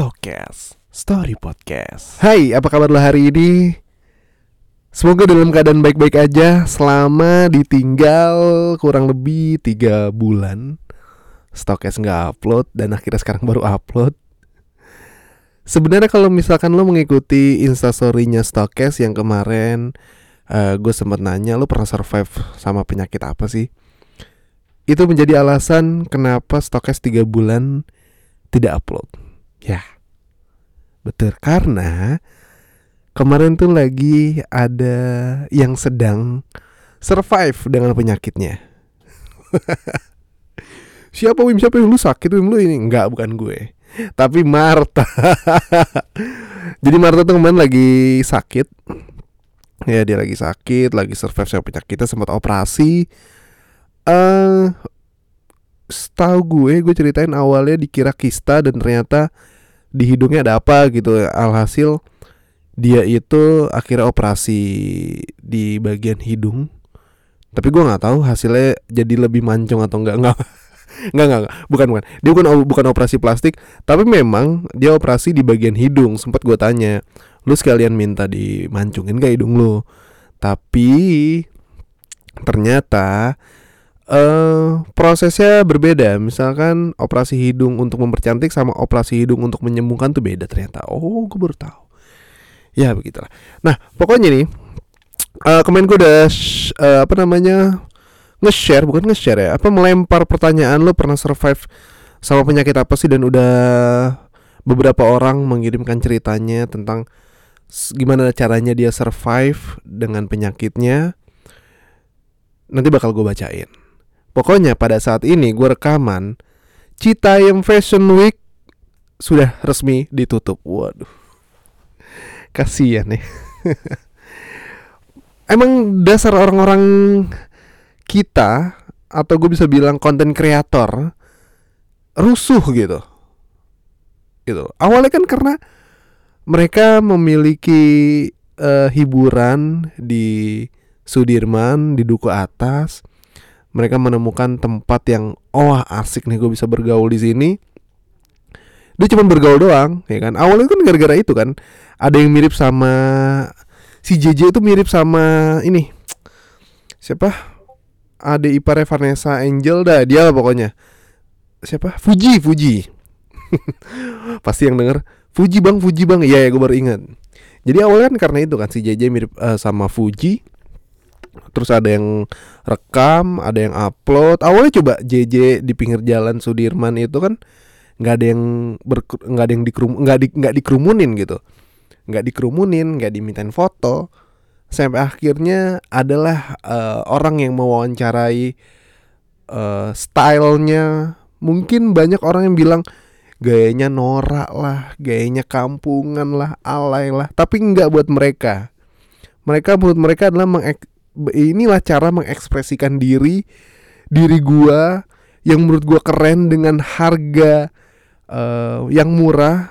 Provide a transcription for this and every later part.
Stokes Story Podcast. Hai, apa kabar lo hari ini? Semoga dalam keadaan baik-baik aja selama ditinggal kurang lebih tiga bulan. Stokes nggak upload dan akhirnya sekarang baru upload. Sebenarnya kalau misalkan lo mengikuti instastorynya Stokes yang kemarin uh, gue sempat nanya lo pernah survive sama penyakit apa sih? Itu menjadi alasan kenapa Stokes tiga bulan tidak upload. Ya, betul. Karena kemarin tuh lagi ada yang sedang survive dengan penyakitnya. siapa Wim? Siapa yang lu sakit Wim? Lu ini enggak bukan gue. Tapi Marta. Jadi Marta tuh kemarin lagi sakit. Ya dia lagi sakit, lagi survive sama penyakitnya sempat operasi. Eh uh, setahu gue gue ceritain awalnya dikira kista dan ternyata di hidungnya ada apa gitu. Alhasil dia itu akhirnya operasi di bagian hidung. Tapi gue nggak tahu hasilnya jadi lebih mancung atau enggak enggak enggak, enggak. bukan bukan. Dia bukan bukan operasi plastik tapi memang dia operasi di bagian hidung. Sempat gue tanya lu sekalian minta dimancungin gak hidung lu? Tapi ternyata uh, prosesnya berbeda. Misalkan operasi hidung untuk mempercantik sama operasi hidung untuk menyembuhkan tuh beda ternyata. Oh, gue baru tahu. Ya begitulah. Nah, pokoknya nih uh, kemarin gue udah uh, apa namanya nge-share bukan nge-share ya, apa melempar pertanyaan lo pernah survive sama penyakit apa sih dan udah beberapa orang mengirimkan ceritanya tentang gimana caranya dia survive dengan penyakitnya. Nanti bakal gue bacain. Pokoknya pada saat ini gue rekaman Citayam Fashion Week sudah resmi ditutup. Waduh. Kasihan nih. Emang dasar orang-orang kita atau gue bisa bilang konten kreator rusuh gitu. Gitu. Awalnya kan karena mereka memiliki uh, hiburan di Sudirman di Duku Atas mereka menemukan tempat yang oh asik nih gue bisa bergaul di sini. Dia cuma bergaul doang ya kan? Awalnya kan gara-gara itu kan. Ada yang mirip sama si JJ itu mirip sama ini. Siapa? Ada ipar Vanessa Angel dah dia lah pokoknya. Siapa? Fuji Fuji. Pasti yang denger Fuji bang Fuji bang. Iya ya gue baru ingat. Jadi awalnya kan karena itu kan si JJ mirip uh, sama Fuji terus ada yang rekam ada yang upload. Awalnya coba JJ di pinggir jalan Sudirman itu kan nggak ada yang nggak ada yang dikerum nggak di nggak dikerumunin gitu. Nggak dikerumunin nggak dimintain foto. Sampai akhirnya adalah uh, orang yang mewawancarai uh, stylenya. Mungkin banyak orang yang bilang gayanya norak lah gayanya kampungan lah alay lah. Tapi nggak buat mereka. Mereka menurut mereka adalah mengek inilah cara mengekspresikan diri diri gua yang menurut gua keren dengan harga uh, yang murah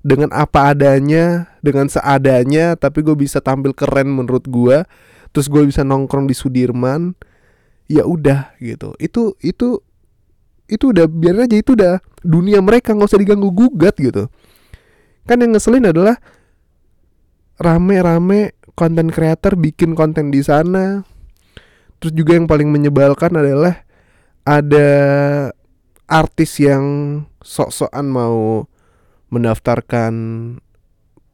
dengan apa adanya dengan seadanya tapi gue bisa tampil keren menurut gua terus gue bisa nongkrong di Sudirman ya udah gitu. Itu itu itu udah biar aja itu udah dunia mereka nggak usah diganggu gugat gitu. Kan yang ngeselin adalah rame-rame konten creator bikin konten di sana. Terus juga yang paling menyebalkan adalah ada artis yang sok-sokan mau mendaftarkan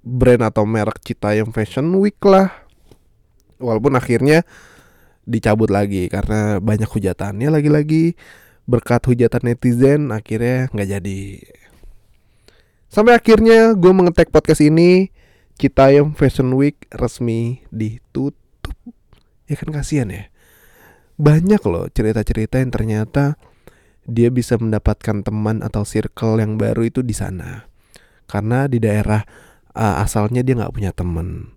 brand atau merek Citayam Fashion Week lah. Walaupun akhirnya dicabut lagi karena banyak hujatannya lagi-lagi berkat hujatan netizen akhirnya nggak jadi. Sampai akhirnya gue mengetek podcast ini Citayam Fashion Week resmi ditutup. Ya kan kasihan ya. Banyak loh cerita-cerita yang ternyata dia bisa mendapatkan teman atau circle yang baru itu di sana. Karena di daerah uh, asalnya dia nggak punya teman.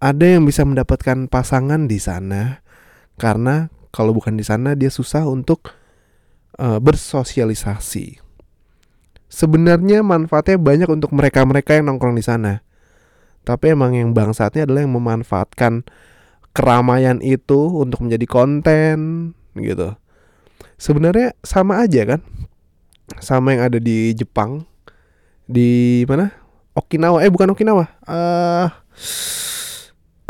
Ada yang bisa mendapatkan pasangan di sana karena kalau bukan di sana dia susah untuk uh, bersosialisasi. Sebenarnya manfaatnya banyak untuk mereka-mereka yang nongkrong di sana tapi emang yang bangsatnya adalah yang memanfaatkan keramaian itu untuk menjadi konten gitu. Sebenarnya sama aja kan? Sama yang ada di Jepang. Di mana? Okinawa. Eh bukan Okinawa. Ah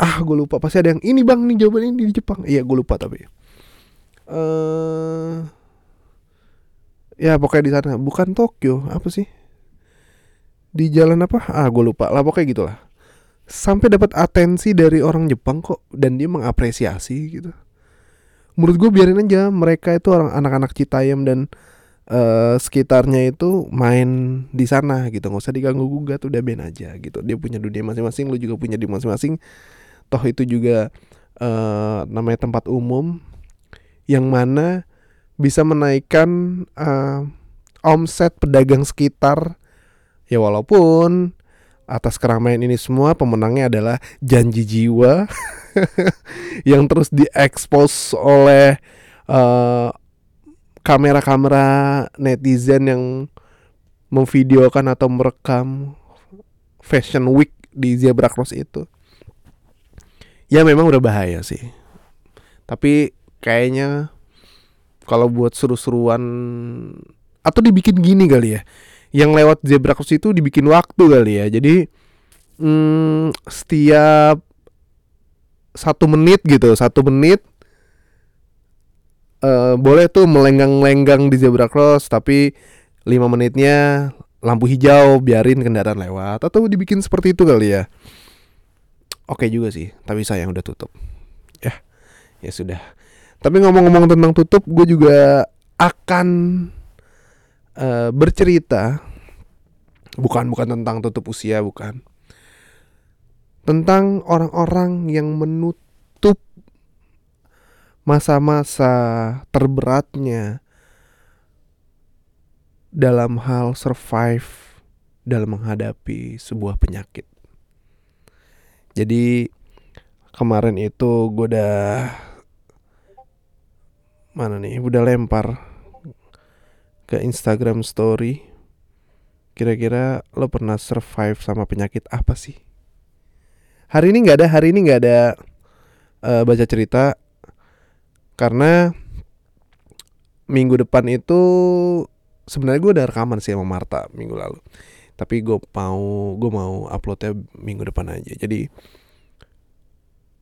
ah gue lupa. Pasti ada yang ini bang nih jawaban ini di Jepang. Iya gue lupa tapi. Eh ya pokoknya di sana. Bukan Tokyo. Apa sih? Di jalan apa? Ah gue lupa. Lah pokoknya gitulah sampai dapat atensi dari orang Jepang kok dan dia mengapresiasi gitu. Menurut gue biarin aja mereka itu orang anak-anak Citayam dan uh, sekitarnya itu main di sana gitu. Nggak usah diganggu gugat udah ben aja gitu. Dia punya dunia masing-masing lu juga punya di masing-masing. Toh itu juga uh, namanya tempat umum yang mana bisa menaikkan uh, omset pedagang sekitar. Ya walaupun atas keramaian ini semua pemenangnya adalah janji jiwa yang terus diekspos oleh uh, kamera-kamera netizen yang memvideokan atau merekam fashion week di zebra cross itu. Ya memang udah bahaya sih. Tapi kayaknya kalau buat seru-seruan atau dibikin gini kali ya yang lewat zebra cross itu dibikin waktu kali ya. Jadi hmm, setiap satu menit gitu satu menit uh, boleh tuh melenggang-lenggang di zebra cross tapi lima menitnya lampu hijau biarin kendaraan lewat atau dibikin seperti itu kali ya. Oke juga sih tapi sayang udah tutup. Ya ya sudah. Tapi ngomong-ngomong tentang tutup gue juga akan uh, bercerita bukan bukan tentang tutup usia bukan tentang orang-orang yang menutup masa-masa terberatnya dalam hal survive dalam menghadapi sebuah penyakit. Jadi kemarin itu gue udah mana nih udah lempar ke Instagram story. Kira-kira lo pernah survive sama penyakit apa sih? Hari ini nggak ada, hari ini nggak ada uh, baca cerita karena minggu depan itu sebenarnya gue udah rekaman sih sama Marta minggu lalu tapi gue mau gue mau uploadnya minggu depan aja jadi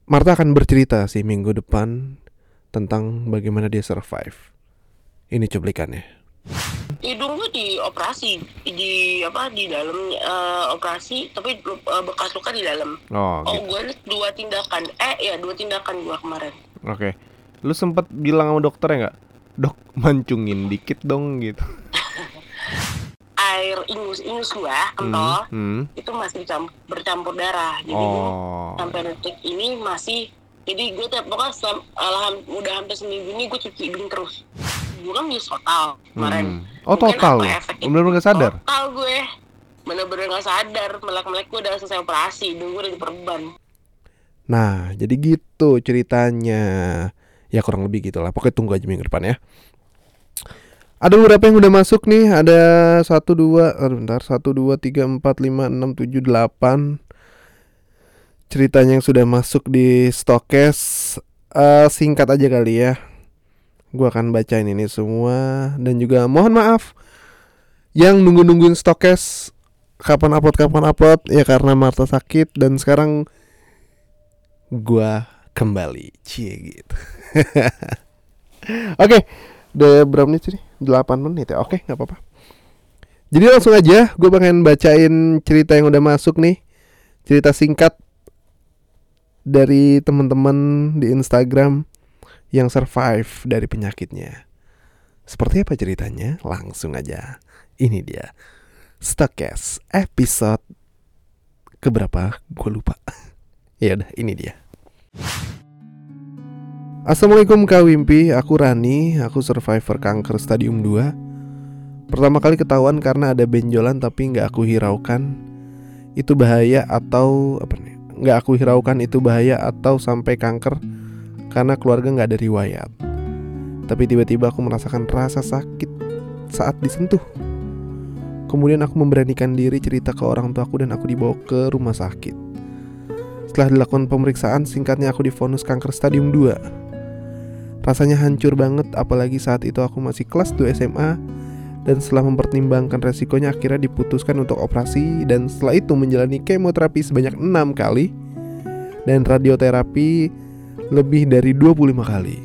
Marta akan bercerita sih minggu depan tentang bagaimana dia survive ini cuplikannya hidung gue dioperasi di apa di dalam uh, operasi tapi uh, bekas luka di dalam oh, oh gitu. gue dua tindakan eh ya dua tindakan gue kemarin oke okay. Lu sempet bilang sama dokter ya nggak? Dok, mancungin dikit dong gitu. Air ingus ingus gua kentol hmm, hmm. itu masih bercampur darah. Jadi oh. sampai detik ini masih jadi gue tiap pokoknya alham, udah hampir seminggu ini gue cuci hidung terus gue bisa total kemarin. Hmm. oh Mungkin total bener-bener gak sadar? Total gue. Bener-bener gak sadar. Melek-melek gue udah selesai operasi. Hidung gue udah diperban. Nah jadi gitu ceritanya. Ya kurang lebih gitulah. Pokoknya tunggu aja minggu depan ya. Ada beberapa yang udah masuk nih. Ada satu dua bentar. Satu dua tiga empat lima enam tujuh delapan ceritanya yang sudah masuk di stokes. Uh, singkat aja kali ya gue akan bacain ini semua dan juga mohon maaf yang nunggu nungguin stokes kapan upload kapan upload ya karena Marta sakit dan sekarang gue kembali cie gitu Oke, okay, udah berapa menit sih? 8 menit ya. Oke, okay, nggak apa-apa. Jadi langsung aja, gue pengen bacain cerita yang udah masuk nih. Cerita singkat dari teman-teman di Instagram yang survive dari penyakitnya. Seperti apa ceritanya? Langsung aja. Ini dia. Stokes episode keberapa? Gue lupa. ya udah, ini dia. Assalamualaikum Kak Wimpi, aku Rani, aku survivor kanker stadium 2 Pertama kali ketahuan karena ada benjolan tapi nggak aku hiraukan Itu bahaya atau apa nih? Nggak aku hiraukan itu bahaya atau sampai kanker Karena keluarga nggak ada riwayat. Tapi tiba-tiba aku merasakan rasa sakit saat disentuh. Kemudian aku memberanikan diri cerita ke orang tuaku dan aku dibawa ke rumah sakit. Setelah dilakukan pemeriksaan, singkatnya aku difonus kanker stadium 2. Rasanya hancur banget apalagi saat itu aku masih kelas 2 SMA dan setelah mempertimbangkan resikonya akhirnya diputuskan untuk operasi. Dan setelah itu menjalani kemoterapi sebanyak 6 kali. Dan radioterapi lebih dari 25 kali.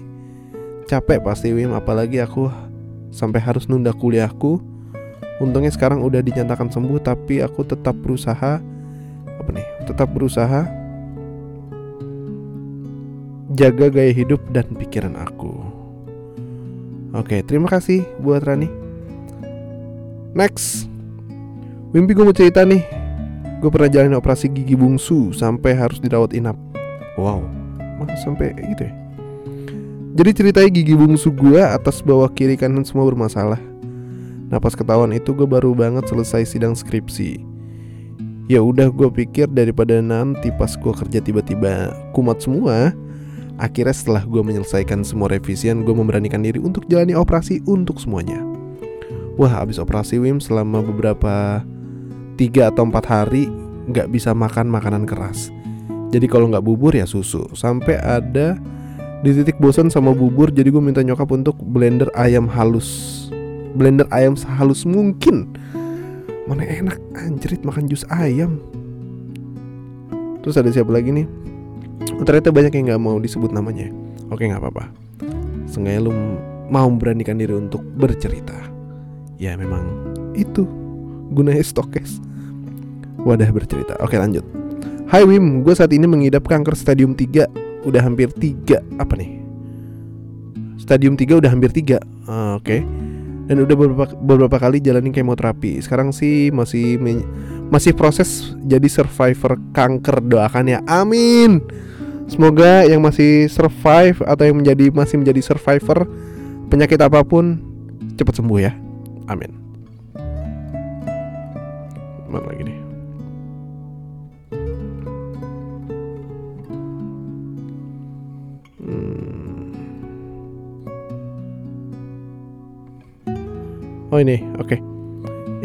Capek pasti Wim apalagi aku sampai harus nunda kuliahku. Untungnya sekarang udah dinyatakan sembuh tapi aku tetap berusaha apa nih? Tetap berusaha jaga gaya hidup dan pikiran aku. Oke, terima kasih buat Rani. Next, mimpi gue mau cerita nih. Gue pernah jalanin operasi gigi bungsu sampai harus dirawat inap. Wow, sampai gitu ya? Jadi ceritanya gigi bungsu gue atas bawah kiri kanan semua bermasalah. Nah pas ketahuan itu gue baru banget selesai sidang skripsi. Ya udah gue pikir daripada nanti pas gue kerja tiba-tiba kumat semua, Akhirnya setelah gue menyelesaikan semua revisian Gue memberanikan diri untuk jalani operasi untuk semuanya Wah abis operasi Wim selama beberapa tiga atau empat hari nggak bisa makan makanan keras Jadi kalau nggak bubur ya susu. Sampai ada di titik bosan sama bubur Jadi gue minta nyokap untuk blender ayam halus. Blender ayam sehalus mungkin. Mana enak anjrit makan jus ayam. Terus ada siapa lagi nih? Oh, ternyata banyak yang nggak mau disebut namanya. Oke nggak apa-apa. Sengaja lu mau beranikan diri untuk bercerita. Ya memang itu gunanya stokes. Wadah bercerita. Oke lanjut Hai Wim, gue saat ini mengidap kanker stadium 3 Udah hampir 3 Apa nih? Stadium 3 udah hampir 3 uh, Oke okay. Dan udah beberapa, beberapa kali jalanin kemoterapi Sekarang sih masih masih proses jadi survivor kanker Doakan ya, amin Semoga yang masih survive atau yang menjadi masih menjadi survivor penyakit apa pun cepat sembuh ya. Amin. Mana lagi nih? Oh ini, oke. Okay.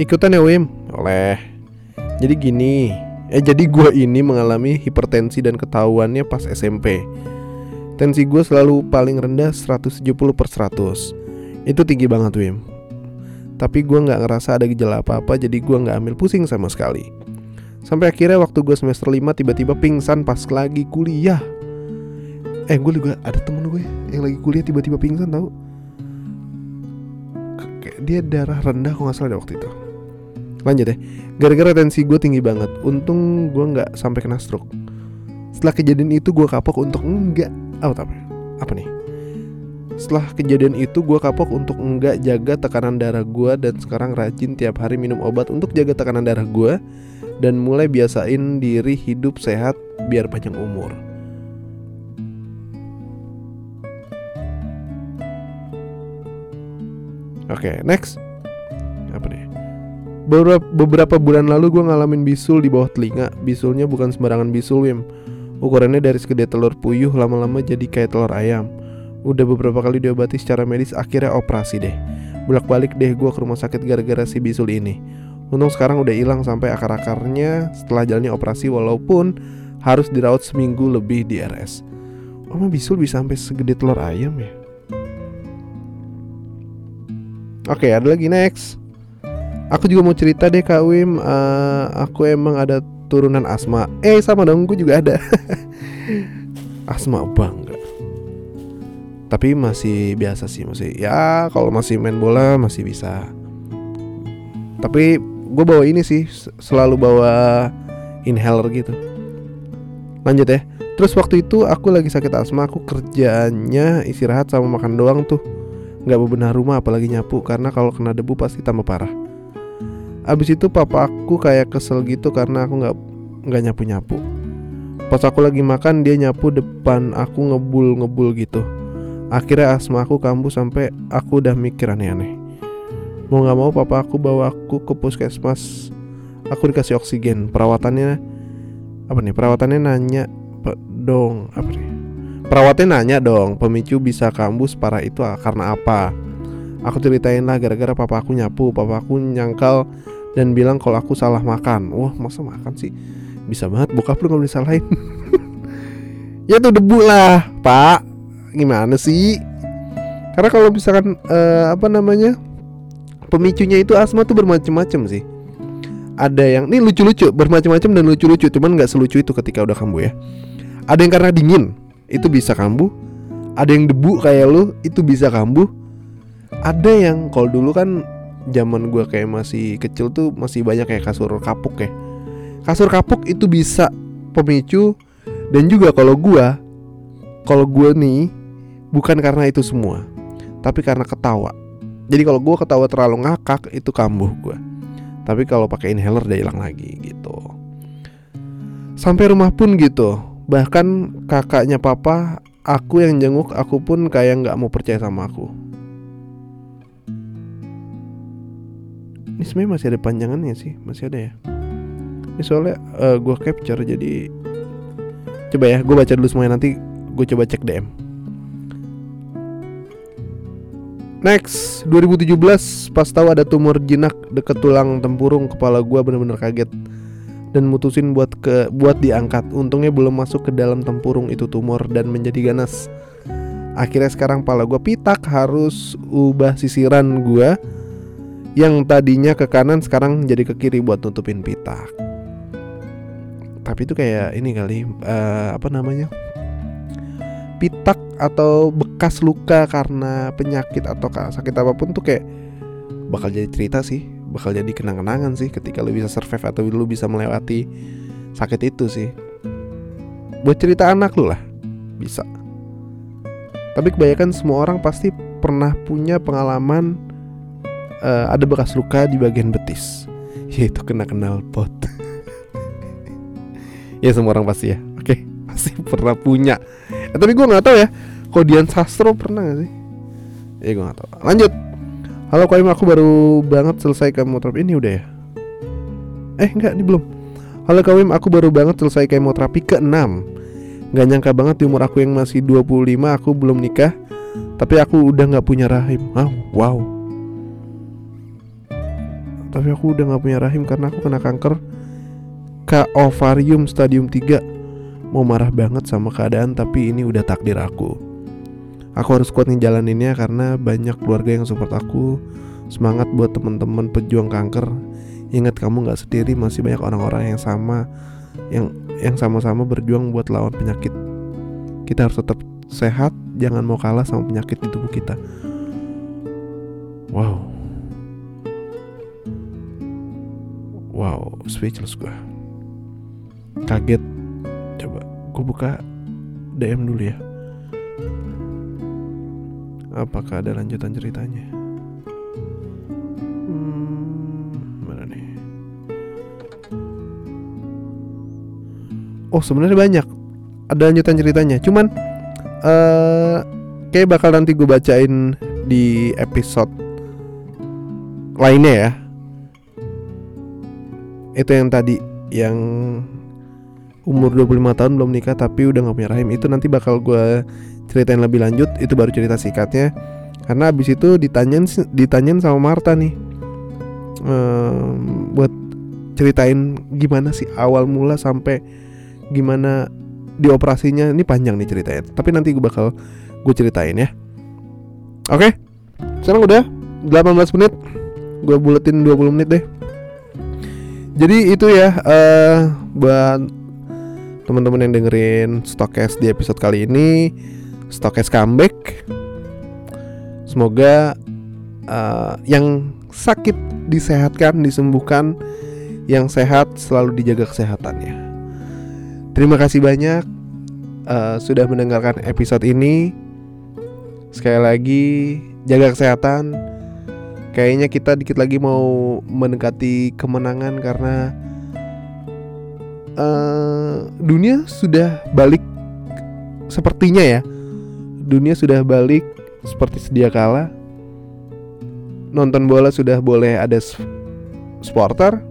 Ikutan ya Wim, oleh. Jadi gini, Eh jadi gue ini mengalami hipertensi dan ketahuannya pas SMP Tensi gue selalu paling rendah 170 per 100 Itu tinggi banget Wim. Tapi gue gak ngerasa ada gejala apa-apa jadi gue gak ambil pusing sama sekali. Sampai akhirnya waktu gue semester 5 tiba-tiba pingsan pas lagi kuliah. Eh gue juga ada temen gue yang lagi kuliah tiba-tiba pingsan tau dia darah rendah kok gak salah waktu itu. Lanjut ya Gara-gara tensi gue tinggi banget. Untung gue gak sampai kena stroke. Setelah kejadian itu gue kapok untuk enggak Oh apa? Apa nih? Setelah kejadian itu gue kapok untuk enggak jaga tekanan darah gue Dan sekarang rajin tiap hari minum obat untuk jaga tekanan darah gue Dan mulai biasain diri hidup sehat biar panjang umur Oke, okay, next beberapa, beberapa bulan lalu gue ngalamin bisul di bawah telinga. Bisulnya bukan sembarangan bisul Wim. Ukurannya dari segede telur puyuh lama-lama jadi kayak telur ayam. Udah beberapa kali diobati secara medis akhirnya operasi deh. Bolak-balik deh gue ke rumah sakit gara-gara si bisul ini. Untung sekarang udah hilang sampai akar-akarnya setelah jalannya operasi walaupun harus dirawat seminggu lebih di RS Oh bisul bisa sampai segede telur ayam ya Oke ada lagi next. Aku juga mau cerita deh Kak Wim. Uh, Aku emang ada turunan asma. Eh sama dong gue juga ada. Asma bangga. Tapi masih biasa sih masih Ya kalau masih main bola masih bisa. Tapi gue bawa ini sih Selalu bawa inhaler gitu. Lanjut ya. Terus waktu itu aku lagi sakit asma Aku kerjanya istirahat sama makan doang tuh Gak bebenah rumah apalagi nyapu Karena kalau kena debu pasti tambah parah Abis itu papa aku kayak kesel gitu karena aku nggak nggak nyapu nyapu. Pas aku lagi makan dia nyapu depan aku ngebul ngebul gitu. Akhirnya asma aku kambuh sampai aku udah mikir aneh-aneh. Mau nggak mau papa aku bawa aku ke puskesmas. Aku dikasih oksigen. Perawatannya apa nih? Perawatannya nanya dong apa nih? Perawatnya nanya dong, pemicu bisa kambuh parah itu karena apa? Aku ceritain lah gara-gara papa aku nyapu, papa aku nyangkal dan bilang kalau aku salah makan. Wah, masa makan sih? Bisa banget bokap lu gak boleh salahin. ya tuh debu lah, Pak. Gimana sih? Karena kalau misalkan uh, apa namanya? pemicunya itu asma tuh bermacam-macam sih ada yang ini lucu-lucu bermacam-macam dan lucu-lucu cuman nggak selucu itu ketika udah kambuh ya ada yang karena dingin itu bisa kambuh. Ada yang debu kayak lu itu bisa kambuh. Ada yang kalau dulu kan zaman gua kayak masih kecil tuh masih banyak kayak kasur kapuk ya. Kasur kapuk itu bisa pemicu dan juga kalau gua kalau gua nih bukan karena itu semua tapi karena ketawa. Jadi kalau gua ketawa terlalu ngakak itu kambuh gua. Tapi kalau pakai inhaler udah hilang lagi gitu. Sampai rumah pun gitu bahkan kakaknya papa aku yang jenguk aku pun kayak nggak mau percaya sama aku. Ini sebenarnya masih ada panjangannya sih masih ada ya. Ini soalnya uh, eh, gue capture jadi coba ya gue baca dulu semuanya nanti gue coba cek DM Next, 2017 pas tahu ada tumor jinak deket tulang tempurung kepala gua bener-bener kaget dan mutusin buat ke buat diangkat. Untungnya belum masuk ke dalam tempurung itu tumor dan menjadi ganas. Akhirnya sekarang kepala gua pitak harus ubah sisiran gua yang tadinya ke kanan sekarang jadi ke kiri buat nutupin pitak. Tapi itu kayak ini kali uh, apa namanya? pitak atau bekas luka karena penyakit atau sakit apa pun tuh kayak bakal jadi cerita sih bakal jadi kenang-kenangan sih ketika lu bisa survive atau lu bisa melewati sakit itu sih. Buat cerita anak lu lah bisa. Tapi kebanyakan semua orang pasti pernah punya pengalaman uh, ada bekas luka di bagian betis. Yaitu kena kenal pot. Ya semua orang pasti ya. Oke pasti pernah punya. Eh, tapi gue nggak tahu ya kok Dian Sastro pernah gak sih? Ya gue nggak tahu. Lanjut halo Koim aku baru banget selesai kemoterapi. Ini udah ya? Eh enggak ini belum. Halo Kawim aku baru banget selesai kemoterapi ke 6 Gak nyangka banget di umur aku yang masih 25 aku belum nikah. Tapi aku udah gak punya rahim. Ah wow. Tapi aku udah gak punya rahim karena aku kena kanker. Ke ovarium stadium 3 mau marah banget sama keadaan tapi ini udah takdir aku. Aku harus kuat ngejalaninnya karena banyak keluarga yang support aku. Semangat buat teman-teman pejuang kanker. Ingat kamu nggak sendiri, masih banyak orang-orang yang sama yang yang sama-sama berjuang buat lawan penyakit. Kita harus tetap sehat, jangan mau kalah sama penyakit di tubuh kita. Wow. Wow, speechless gue. Kaget aku buka DM dulu ya apakah ada lanjutan ceritanya? Hmm, mana nih? Oh sebenarnya banyak. Ada lanjutan ceritanya. Cuman uh, kayak bakal nanti gue bacain di episode lainnya ya. Itu yang tadi yang umur 25 tahun belum nikah tapi udah gak punya rahim. Itu nanti bakal gue ceritain lebih lanjut itu baru cerita singkatnya karena abis itu ditanyain ditanyain sama Marta nih um, buat ceritain gimana sih awal mula sampai gimana di operasinya. Ini panjang nih ceritanya tapi nanti gue bakal gue ceritain ya. Oke okay? sekarang udah 18 menit. Gue buletin 20 menit deh. Jadi itu ya uh, buat teman-teman yang dengerin Stokes di episode kali ini Stokes comeback Semoga uh, yang sakit disehatkan, disembuhkan Yang sehat selalu dijaga kesehatannya. Terima kasih banyak uh, sudah mendengarkan episode ini. Sekali lagi jaga kesehatan. Kayaknya kita dikit lagi mau mendekati kemenangan karena uh, dunia sudah balik sepertinya ya dunia sudah balik seperti sedia kala. Nonton bola sudah boleh ada supporter.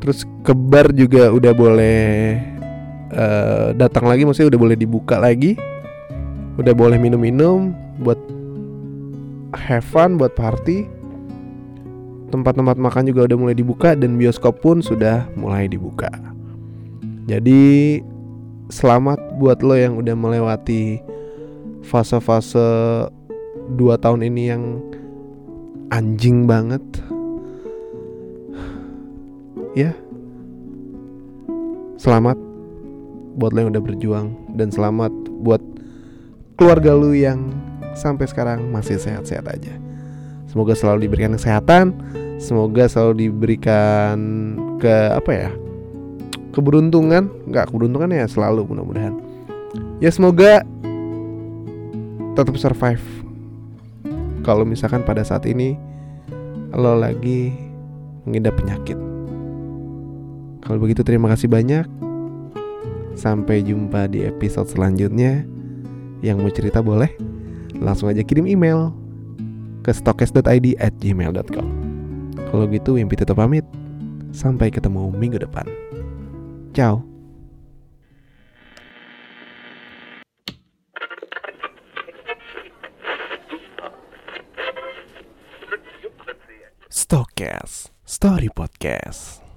Terus kebar juga udah boleh uh, datang lagi maksudnya udah boleh dibuka lagi. Udah boleh minum-minum buat have fun buat party. Tempat-tempat makan juga udah mulai dibuka dan bioskop pun sudah mulai dibuka. Jadi selamat buat lo yang udah melewati fase-fase dua tahun ini yang anjing banget. Ya. Selamat buat lo yang udah berjuang dan selamat buat keluarga lu yang sampai sekarang masih sehat-sehat aja. Semoga selalu diberikan kesehatan semoga selalu diberikan ke apa ya keberuntungan. Nggak keberuntungan ya selalu mudah-mudahan. Ya semoga tetap survive. Kalau misalkan pada saat ini lo lagi mengidap penyakit. Kalau begitu terima kasih banyak. Sampai jumpa di episode selanjutnya. Yang mau cerita boleh langsung aja kirim email ke stokes.id at gmail.com kalau gitu Wimpi tetap pamit. Sampai ketemu minggu depan. Ciao Stokes Story Podcast